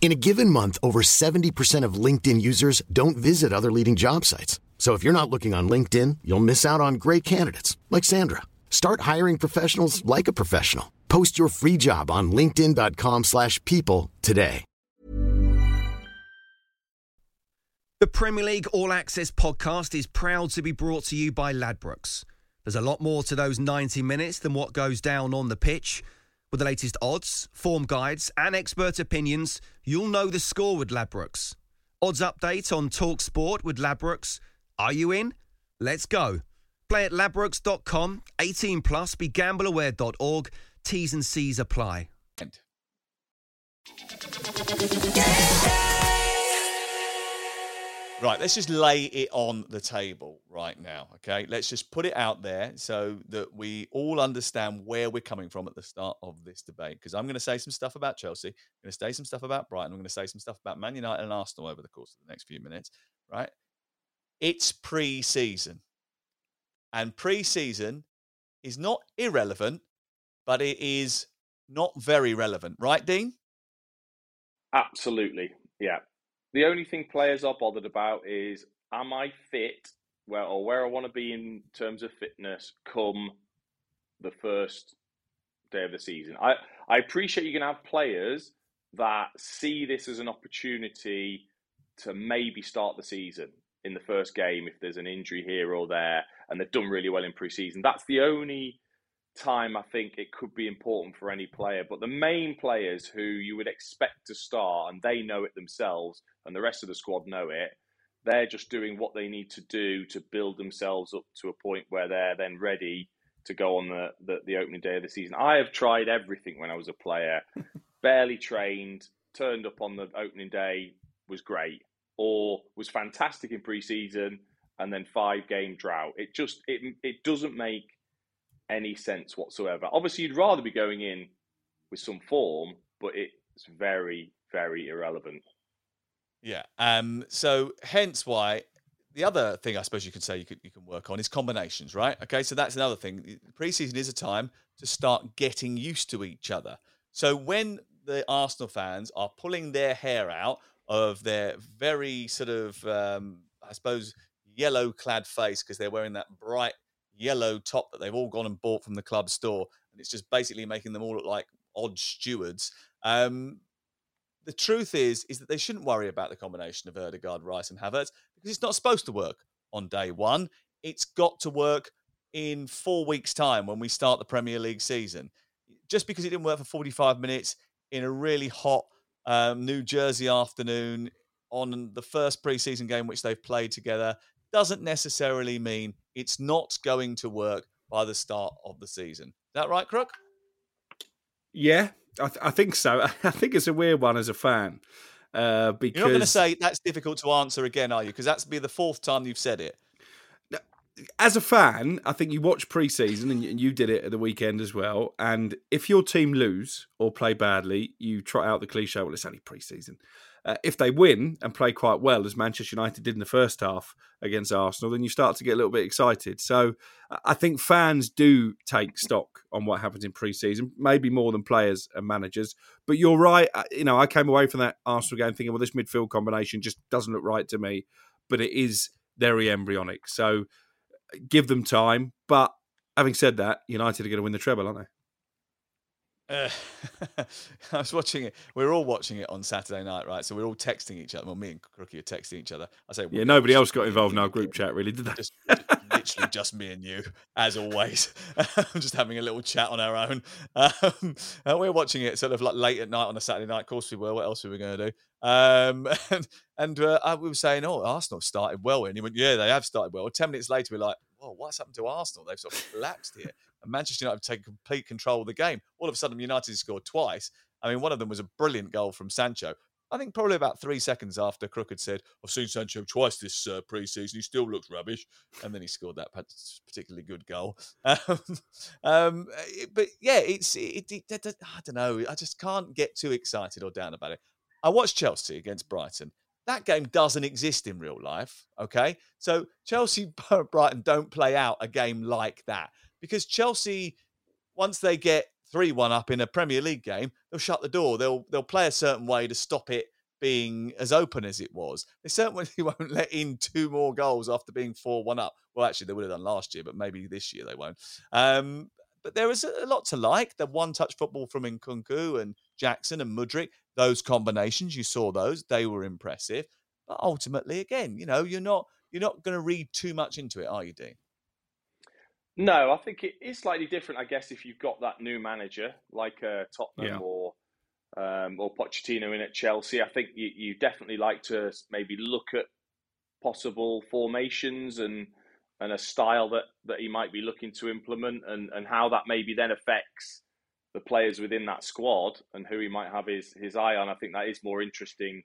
In a given month, over 70% of LinkedIn users don't visit other leading job sites. So if you're not looking on LinkedIn, you'll miss out on great candidates like Sandra. Start hiring professionals like a professional. Post your free job on linkedin.com/people today. The Premier League All Access podcast is proud to be brought to you by Ladbrokes. There's a lot more to those 90 minutes than what goes down on the pitch. With the latest odds, form guides, and expert opinions, you'll know the score with Ladbrokes. Odds update on Talk Sport with Ladbrokes. Are you in? Let's go. Play at ladbrokes.com, 18 plus, begambleaware.org. T's and C's apply. Right, let's just lay it on the table right now, okay? Let's just put it out there so that we all understand where we're coming from at the start of this debate. Because I'm going to say some stuff about Chelsea, I'm going to say some stuff about Brighton, I'm going to say some stuff about Man United and Arsenal over the course of the next few minutes, right? It's pre season. And pre season is not irrelevant, but it is not very relevant, right, Dean? Absolutely, yeah. The only thing players are bothered about is am I fit well or where I want to be in terms of fitness come the first day of the season. I, I appreciate you can have players that see this as an opportunity to maybe start the season in the first game if there's an injury here or there and they've done really well in pre-season. That's the only time I think it could be important for any player. But the main players who you would expect to start and they know it themselves and the rest of the squad know it, they're just doing what they need to do to build themselves up to a point where they're then ready to go on the, the, the opening day of the season. I have tried everything when I was a player, barely trained, turned up on the opening day, was great, or was fantastic in pre-season and then five game drought. It just it it doesn't make any sense whatsoever. Obviously, you'd rather be going in with some form, but it's very very irrelevant. Yeah. Um. So hence why the other thing I suppose you could say you could you can work on is combinations, right? Okay. So that's another thing. Preseason is a time to start getting used to each other. So when the Arsenal fans are pulling their hair out of their very sort of, um, I suppose, yellow clad face because they're wearing that bright yellow top that they've all gone and bought from the club store, and it's just basically making them all look like odd stewards. Um, the truth is, is that they shouldn't worry about the combination of Odegaard, Rice, and Havertz because it's not supposed to work on day one. It's got to work in four weeks' time when we start the Premier League season. Just because it didn't work for 45 minutes in a really hot um, New Jersey afternoon on the first preseason game which they've played together doesn't necessarily mean it's not going to work by the start of the season. Is that right, Crook? Yeah, I, th- I think so. I think it's a weird one as a fan uh, because You're not going to say that's difficult to answer again, are you? Because that's be the fourth time you've said it. as a fan, I think you watch preseason and you, and you did it at the weekend as well. And if your team lose or play badly, you trot out the cliche, well, it's only preseason. Uh, if they win and play quite well, as Manchester United did in the first half against Arsenal, then you start to get a little bit excited. So I think fans do take stock on what happens in pre-season, maybe more than players and managers. But you're right. uh, You know, I came away from that Arsenal game thinking, well, this midfield combination just doesn't look right to me. But it is very embryonic. So give them time. But having said that, United are going to win the treble, aren't they? Uh, I was watching it. We are all watching it on Saturday night, right? So we're all texting each other. Well, me and Crookie are texting each other. I say, Yeah, nobody else got involved in our group chat, really, did they? Just, literally just me and you, as always. just having a little chat on our own. Um, and we're watching it sort of like late at night on a Saturday night. Of course we were. What else were we going to do? Um, and and uh, we were saying, oh, Arsenal started well. And he went, yeah, they have started well. Ten minutes later, we're like, whoa, what's happened to Arsenal? They've sort of collapsed here. Manchester United have taken complete control of the game. All of a sudden, United scored twice. I mean, one of them was a brilliant goal from Sancho. I think probably about three seconds after Crook had said, I've seen Sancho twice this uh, pre-season. He still looks rubbish. And then he scored that particularly good goal. Um, um, but yeah, it's it, it, it- I don't know. I just can't get too excited or down about it. I watched Chelsea against Brighton. That game doesn't exist in real life. Okay. So Chelsea Brighton don't play out a game like that because Chelsea, once they get 3 1 up in a Premier League game, they'll shut the door. They'll, they'll play a certain way to stop it being as open as it was. They certainly won't let in two more goals after being 4 1 up. Well, actually, they would have done last year, but maybe this year they won't. Um, but there is a lot to like. The one touch football from Nkunku and Jackson and Mudryk, those combinations, you saw those, they were impressive. But ultimately, again, you know, you're not you're not going to read too much into it, are you, Dean? No, I think it is slightly different. I guess if you've got that new manager like uh, Tottenham Yeah. or um, or Pochettino in at Chelsea, I think you, you definitely like to maybe look at possible formations and and a style that, that he might be looking to implement and, and how that maybe then affects the players within that squad and who he might have his, his eye on. I think that is more interesting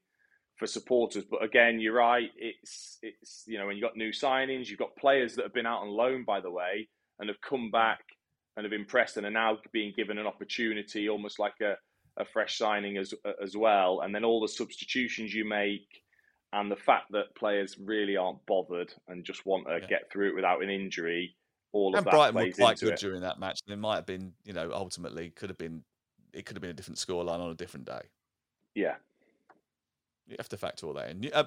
for supporters. But again, you're right. It's it's you know when you've got new signings, you've got players that have been out on loan, by the way, and have come back and have impressed and are now being given an opportunity, almost like a, a fresh signing as as well. And then all the substitutions you make, and the fact that players really aren't bothered and just want to get through it without an injury. All of that Brighton were quite good it. during that match. They might have been, you know, ultimately could have been, it could have been a different scoreline on a different day. Yeah. You have to factor all that in. Uh,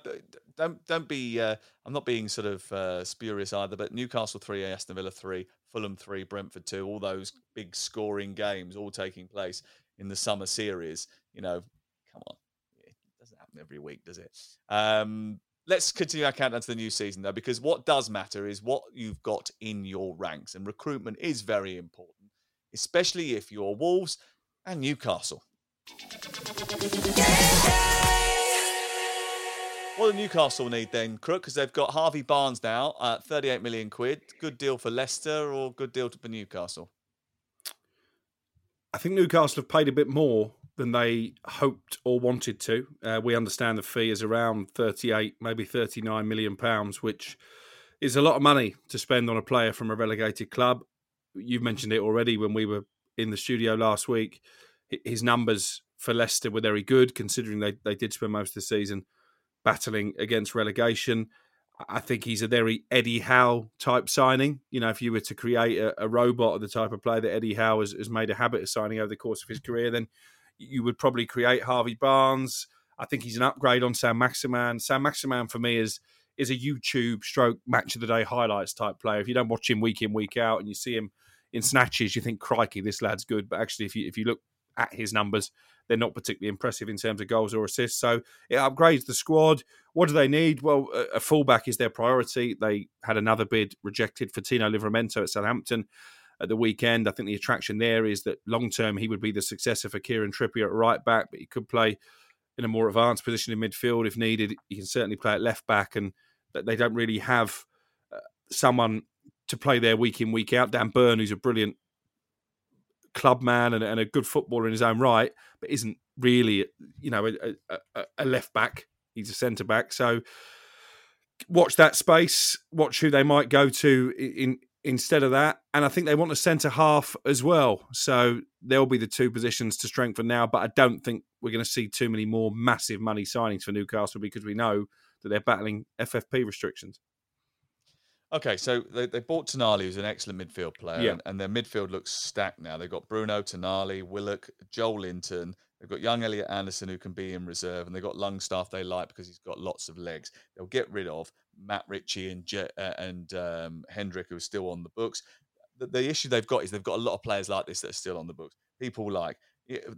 don't don't be. Uh, I'm not being sort of uh, spurious either. But Newcastle three, Aston Villa three, Fulham three, Brentford two. All those big scoring games, all taking place in the summer series. You know, come on, it doesn't happen every week, does it? Um, let's continue our countdown to the new season though, because what does matter is what you've got in your ranks, and recruitment is very important, especially if you're Wolves and Newcastle. What do Newcastle need then, Crook? Because they've got Harvey Barnes now at 38 million quid. Good deal for Leicester or good deal for Newcastle? I think Newcastle have paid a bit more than they hoped or wanted to. Uh, we understand the fee is around 38, maybe 39 million pounds, which is a lot of money to spend on a player from a relegated club. You've mentioned it already when we were in the studio last week. His numbers for Leicester were very good, considering they, they did spend most of the season battling against relegation. I think he's a very Eddie Howe type signing. You know, if you were to create a, a robot of the type of player that Eddie Howe has, has made a habit of signing over the course of his career, then you would probably create Harvey Barnes. I think he's an upgrade on Saint-Maximin. Sam Maximan for me is is a YouTube stroke match of the day highlights type player. If you don't watch him week in week out and you see him in snatches, you think, "Crikey, this lad's good." But actually, if you if you look at his numbers, they're not particularly impressive in terms of goals or assists. So it upgrades the squad. What do they need? Well, a, fullback is their priority. They had another bid rejected for Tino Livramento at Southampton at the weekend. I think the attraction there is that long term he would be the successor for Kieran Trippier at right back, but he could play in a more advanced position in midfield if needed. He can certainly play at left back, and they don't really have uh, someone to play there week in week out. Dan Burn, who's a brilliant club man and, and a good footballer in his own right, but isn't really, you know, a, a, a left back. He's a centre back. So watch that space. Watch who they might go to in instead of that. And I think they want a centre half as well. So there'll be the two positions to strengthen now. But I don't think we're going to see too many more massive money signings for Newcastle because we know that they're battling FFP restrictions. Okay, so they, they bought Tonali, who's an excellent midfield player, Yeah. and, and their midfield looks stacked now. They've got Bruno, Tonali, Willock, Joelinton. They've got young Elliot Anderson, who can be in reserve, and they've got Longstaff they like because he's got lots of legs. They'll get rid of Matt Ritchie and Je- uh, and um, Hendrick, who are still on the books. The, the issue they've got is they've got a lot of players like this that are still on the books. People like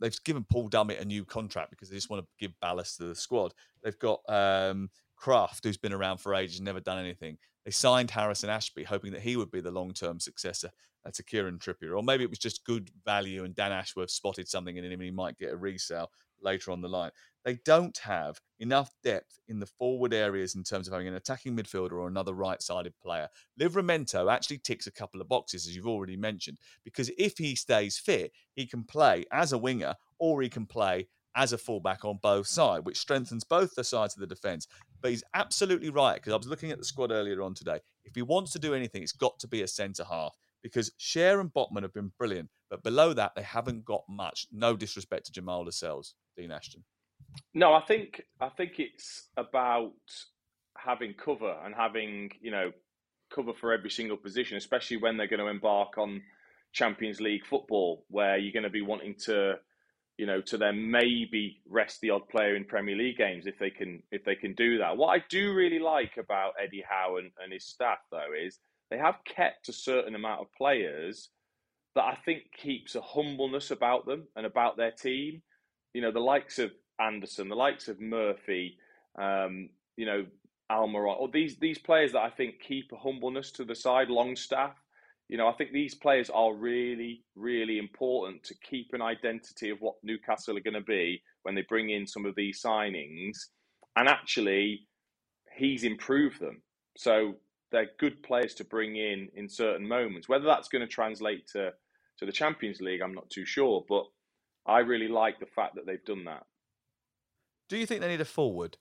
they've given Paul Dummett a new contract because they just want to give ballast to the squad. They've got um, Krafth, who's been around for ages, never done anything. They signed Harrison Ashby, hoping that he would be the long term successor uh, to Kieran Trippier. Or maybe it was just good value and Dan Ashworth spotted something in him and he might get a resale later on the line. They don't have enough depth in the forward areas in terms of having an attacking midfielder or another right sided player. Livramento actually ticks a couple of boxes, as you've already mentioned, because if he stays fit, he can play as a winger or he can play as a fullback on both sides, which strengthens both the sides of the defence. But he's absolutely right because I was looking at the squad earlier on today. If he wants to do anything, it's got to be a centre half because Schär and Botman have been brilliant, but below that they haven't got much. No disrespect to Jamal Lascelles, Dean Ashton. No, I think I think it's about having cover and having you know cover for every single position, especially when they're going to embark on Champions League football, where you're going to be wanting to, you know, to then maybe rest the odd player in Premier League games if they can if they can do that. What I do really like about Eddie Howe and, and his staff though is they have kept a certain amount of players that I think keeps a humbleness about them and about their team. You know, the likes of Anderson, the likes of Murphy, um, you know, Almiron, or these these players that I think keep a humbleness to the side, Longstaff. You know, I think these players are really, really important to keep an identity of what Newcastle are going to be when they bring in some of these signings. And actually, he's improved them. So they're good players to bring in in certain moments. Whether that's going to translate to, to the Champions League, I'm not too sure. But I really like the fact that they've done that. Do you think they need a forward?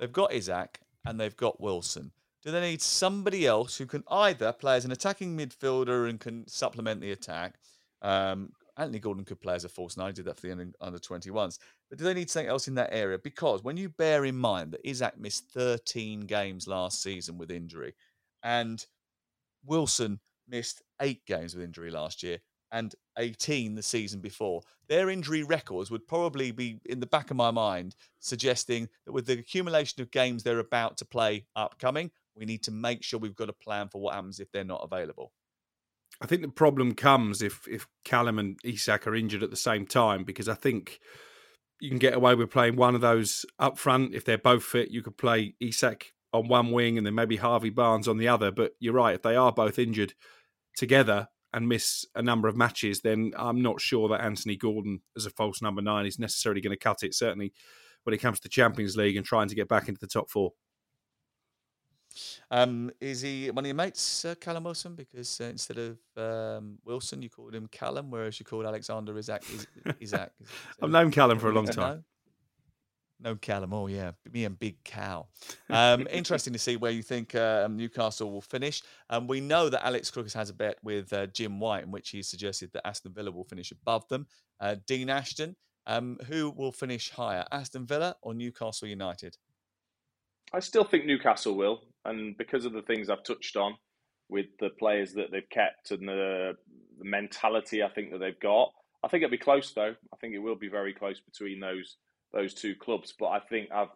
They've got Isak and they've got Wilson. Do they need somebody else who can either play as an attacking midfielder and can supplement the attack? Um, Anthony Gordon could play as a false nine. He did that for the under 21s. But do they need something else in that area? Because when you bear in mind that Isak missed 13 games last season with injury and Wilson missed eight games with injury last year, and 18 the season before. Their injury records would probably be in the back of my mind suggesting that with the accumulation of games they're about to play upcoming, we need to make sure we've got a plan for what happens if they're not available. I think the problem comes if if Callum and Isak are injured at the same time because I think you can get away with playing one of those up front if they're both fit. You could play Isak on one wing and then maybe Harvey Barnes on the other. But you're right, if they are both injured together, and miss a number of matches, then I'm not sure that Anthony Gordon as a false number nine is necessarily going to cut it. Certainly when it comes to the Champions League and trying to get back into the top four. Um, is he one of your mates, uh, Callum Wilson? Because uh, instead of um, Wilson, you called him Callum, whereas you called Alexander Isak. Isak. I've known Callum for a long time. No Callum. Oh, yeah. Me and Big Cow. Um, interesting to see where you think uh, Newcastle will finish. Um, we know that Alex Crookes has a bet with uh, Jim White in which he suggested that Aston Villa will finish above them. Uh, Dean Ashton, um, who will finish higher, Aston Villa or Newcastle United? I still think Newcastle will. And because of the things I've touched on with the players that they've kept and the, the mentality I think that they've got, I think it'll be close, though. I think it will be very close between those those two clubs. But I think I've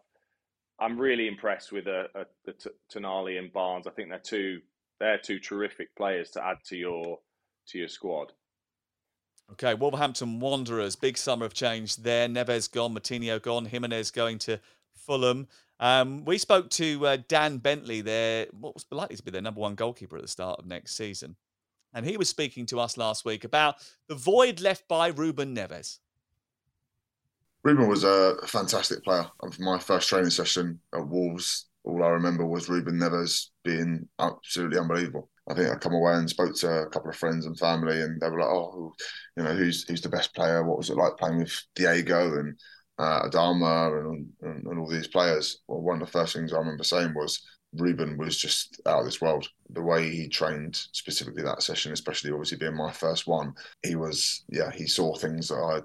I'm really impressed with uh, uh, the Tonali and Barnes. I think they're two they're two terrific players to add to your to your squad. Okay, Wolverhampton Wanderers, big summer of change there. Neves gone, Moutinho gone, Jimenez going to Fulham. Um, we spoke to uh, Dan Bentley, there, what was likely to be their number one goalkeeper at the start of next season. And he was speaking to us last week about the void left by Ruben Neves. Ruben was a fantastic player. And for my first training session at Wolves, all I remember was Ruben Neves being absolutely unbelievable. I think I come away and spoke to a couple of friends and family, and they were like, "Oh, you know, who's who's the best player? What was it like playing with Diego and uh, Adama and, and, and all these players?" Well, one of the first things I remember saying was Ruben was just out of this world. The way he trained specifically that session, especially obviously being my first one, he was yeah, he saw things that I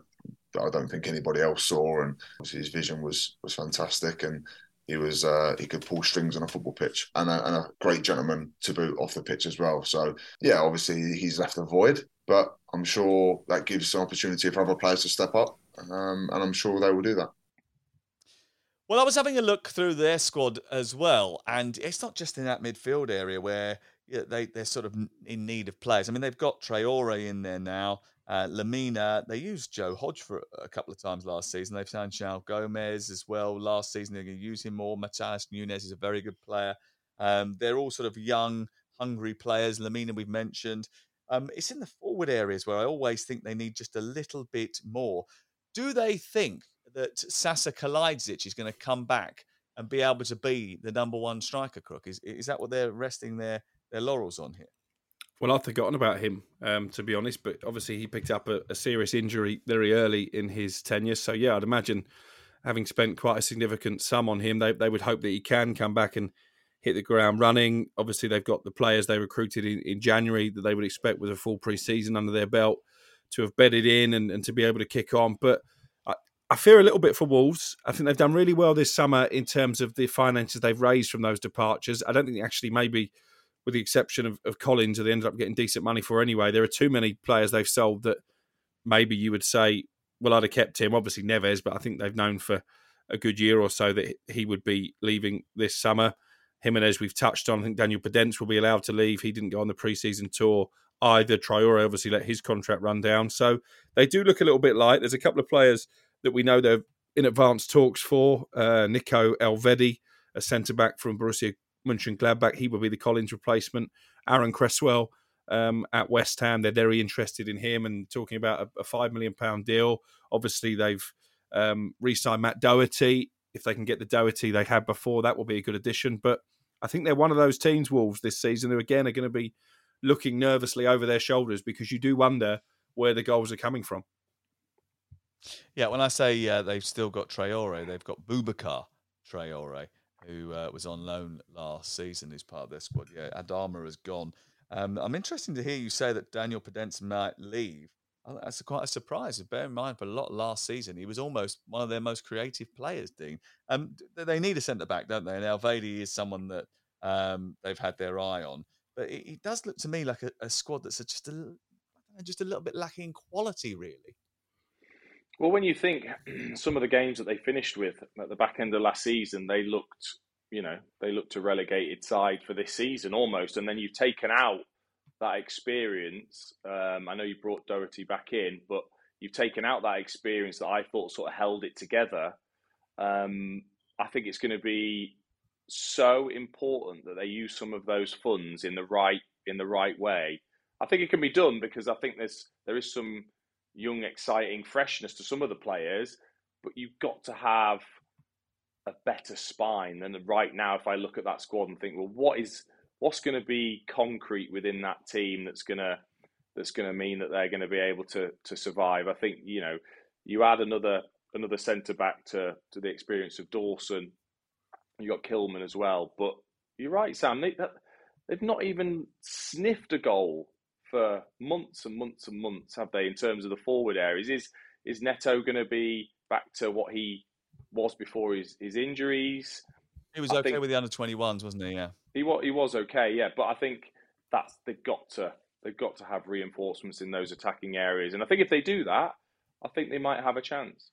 that I don't think anybody else saw. And his vision was was fantastic, and he was uh, he could pull strings on a football pitch, and a, and a great gentleman to boot off the pitch as well. So yeah, obviously he's left a void, but I'm sure that gives some opportunity for other players to step up, um, and I'm sure they will do that. Well, I was having a look through their squad as well, and it's not just in that midfield area where they they're sort of in need of players. I mean, they've got Traore in there now. Uh, Lemina, they used Joe Hodge for a couple of times last season. They've signed João Gomes as well last season. They're going to use him more. Matheus Nunes is a very good player. Um, they're all sort of young, hungry players. Lemina we've mentioned. Um, it's in the forward areas where I always think they need just a little bit more. Do they think that Sasa Kalajdzic is going to come back and be able to be the number one striker crook? Is, is that what they're resting their, their laurels on here? Well, I'd forgotten about him, um, to be honest. But obviously, he picked up a, a, serious injury very early in his tenure. So, yeah, I'd imagine having spent quite a significant sum on him, they, they would hope that he can come back and hit the ground running. Obviously, they've got the players they recruited in, in January that they would expect with a full pre season under their belt to have bedded in and, and to be able to kick on. But I, I fear a little bit for Wolves. I think they've done really well this summer in terms of the finances they've raised from those departures. I don't think actually maybe with the exception of, of Collins, who they ended up getting decent money for anyway. There are too many players they've sold that maybe you would say, well, I'd have kept him. Obviously, Neves, but I think they've known for a good year or so that he would be leaving this summer. Jimenez, we've touched on. I think Daniel Podence will be allowed to leave. He didn't go on the preseason tour either. Traore obviously let his contract run down. So they do look a little bit light. There's a couple of players that we know they're in advanced talks for. Uh, Nico Elvedi, a centre back from Borussia Mönchengladbach. He will be the Collins replacement. Aaron Cresswell um, at West Ham. They're very interested in him and talking about a, a five million pound deal. Obviously, they've um, re-signed Matt Doherty. If they can get the Doherty they had before, that will be a good addition. But I think they're one of those teams, Wolves, this season who again are going to be looking nervously over their shoulders because you do wonder where the goals are coming from. Yeah, when I say uh, they've still got Traore, they've got Boubacar Traore, who uh, was on loan last season, who's part of their squad. Yeah, Adama has gone. Um, I'm interested to hear you say that Daniel Podence might leave. That's quite a surprise. Bear in mind, for a lot last season, he was almost one of their most creative players. Dean, um, they need a centre back, don't they? And Elvedi is someone that um, they've had their eye on. But it, it does look to me like a, a squad that's just a just a little bit lacking in quality, really. Well, when you think some of the games that they finished with at the back end of last season, they looked, you know, they looked a relegated side for this season almost, and then you've taken out that experience. Um, I know you brought Doherty back in, but you've taken out that experience that I thought sort of held it together. Um, I think it's going to be so important that they use some of those funds in the right in the right way. I think it can be done because I think there's there is some young, exciting freshness to some of the players, but you've got to have a better spine than right now. If I look at that squad and think, well, what is what's going to be concrete within that team that's going to that's going to mean that they're going to be able to to survive? I think you know you add another another centre back to to the experience of Dawson. You got Kilman as well, but you're right, Sam. They, that, they've not even sniffed a goal for months and months and months, have they? In terms of the forward areas, is is Neto going to be back to what he was before his his injuries? He was I okay with the under twenty ones, wasn't he? Yeah, he was. He was okay. Yeah, but I think that's they've got to they've got to have reinforcements in those attacking areas, and I think if they do that, I think they might have a chance.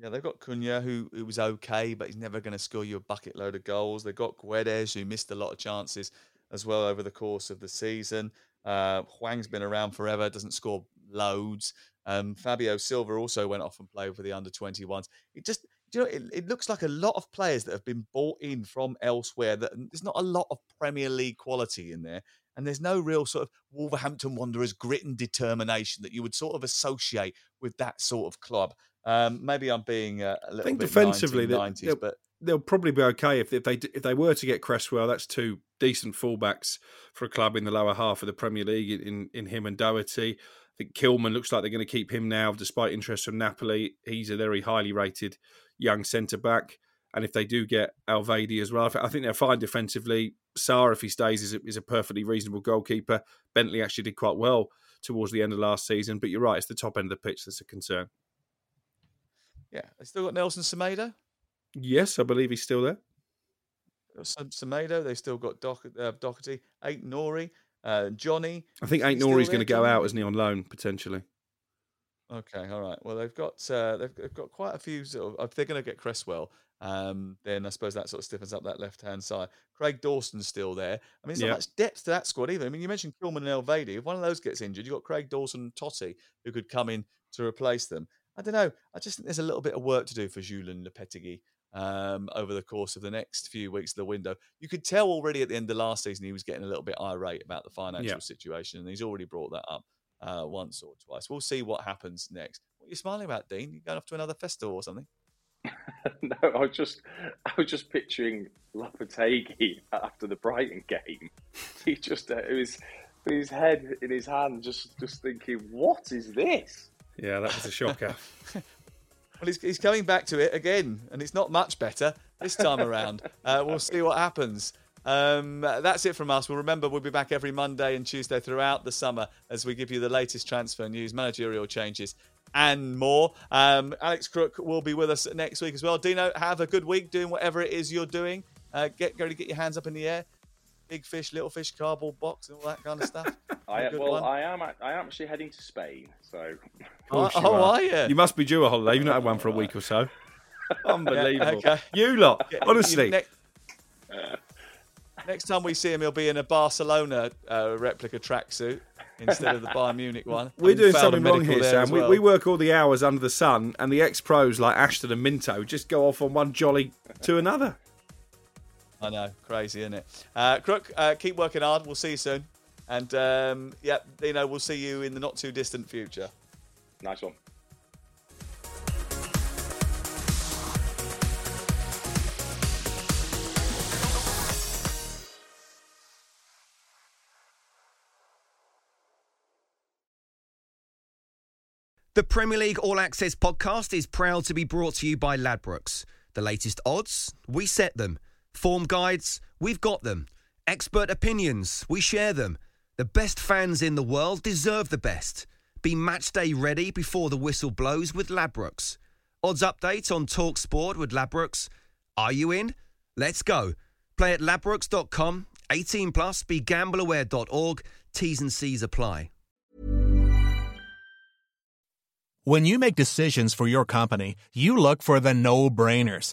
Yeah, they've got Cunha, who, who was okay, but he's never going to score you a bucket load of goals. They've got Guedes, who missed a lot of chances as well over the course of the season. Uh, Hwang's been around forever, doesn't score loads. Um, Fabio Silva also went off and played for the under 21s. It just, you know, it, it, looks like a lot of players that have been bought in from elsewhere. That there's not a lot of Premier League quality in there, and there's no real sort of Wolverhampton Wanderers grit and determination that you would sort of associate with that sort of club. Um, maybe I'm being uh, a little I think bit defensively, 1990s, but they'll probably be okay if, if they if they were to get Cresswell. That's two decent fullbacks for a club in the lower half of the Premier League in in him and Doherty. I think Kilman looks like they're going to keep him now, despite interest from Napoli. He's a very highly rated young centre back. And if they do get Elvedi as well, I think they're fine defensively. Sá, if he stays, is a, is a perfectly reasonable goalkeeper. Bentley actually did quite well towards the end of last season. But you're right, it's the top end of the pitch that's a concern. Yeah, they still got Nelson Semedo. Yes, I believe he's still there. Semedo, they've still got Doc, uh, Doherty, Aït-Nouri, uh, Johnny. I think Aït-Nouri's going to go out, isn't he, on loan potentially? Okay, all right. Well, they've got uh, they've, they've, got quite a few sort of. If they're going to get Cresswell, um, then I suppose that sort of stiffens up that left hand side. Craig Dawson's still there. I mean, there's not much depth to that squad either. I mean, you mentioned Kilman and Elvedi. If one of those gets injured, you've got Craig Dawson and Toti who could come in to replace them. I don't know. I just think there's a little bit of work to do for Julen Lopetegui um, over the course of the next few weeks of the window. You could tell already at the end of last season he was getting a little bit irate about the financial yeah. situation, and he's already brought that up uh, once or twice. We'll see what happens next. What are you smiling about, Dean? You going off to another festival or something? no, I was just I was just picturing Lopetegui after the Brighton game. He just uh, it was his head in his hand, just just thinking, what is this? Yeah, that was a shocker. well, he's, he's coming back to it again, and it's not much better this time around. Uh, we'll see what happens. Um, that's it from us. We'll remember we'll be back every Monday and Tuesday throughout the summer as we give you the latest transfer news, managerial changes, and more. Um, Alex Crook will be with us next week as well. Dino, have a good week doing whatever it is you're doing. Uh, get go to get your hands up in the air. Big fish, little fish, cardboard box, and all that kind of stuff. I, Have a good well, one. I am. I am actually heading to Spain, so. Oh, course oh, are you? You must be due a holiday. You've not had one for a week or so. Unbelievable. okay. You lot, Yeah, honestly. you- ne- next time we see him, he'll be in a Barcelona uh, replica tracksuit instead of the Bayern Munich one. We're Having doing something wrong here, there as Sam. We, we work all the hours under the sun, and the ex pros like Ashton and Minto just go off on one jolly to another. I know, crazy, isn't it? Uh, Crook, uh, keep working hard. We'll see you soon. And um, yeah, you know, we'll see you in the not too distant future. Nice one. The Premier League All Access podcast is proud to be brought to you by Ladbrokes. The latest odds, we set them. Form guides, we've got them. Expert opinions, we share them. The best fans in the world deserve the best. Be match day ready before the whistle blows with Ladbrokes. Odds update on Talk Sport with Ladbrokes. Are you in? Let's go. Play at ladbrokes.com. 18 plus. BeGambleAware.org. T's and C's apply. When you make decisions for your company, you look for the no brainers.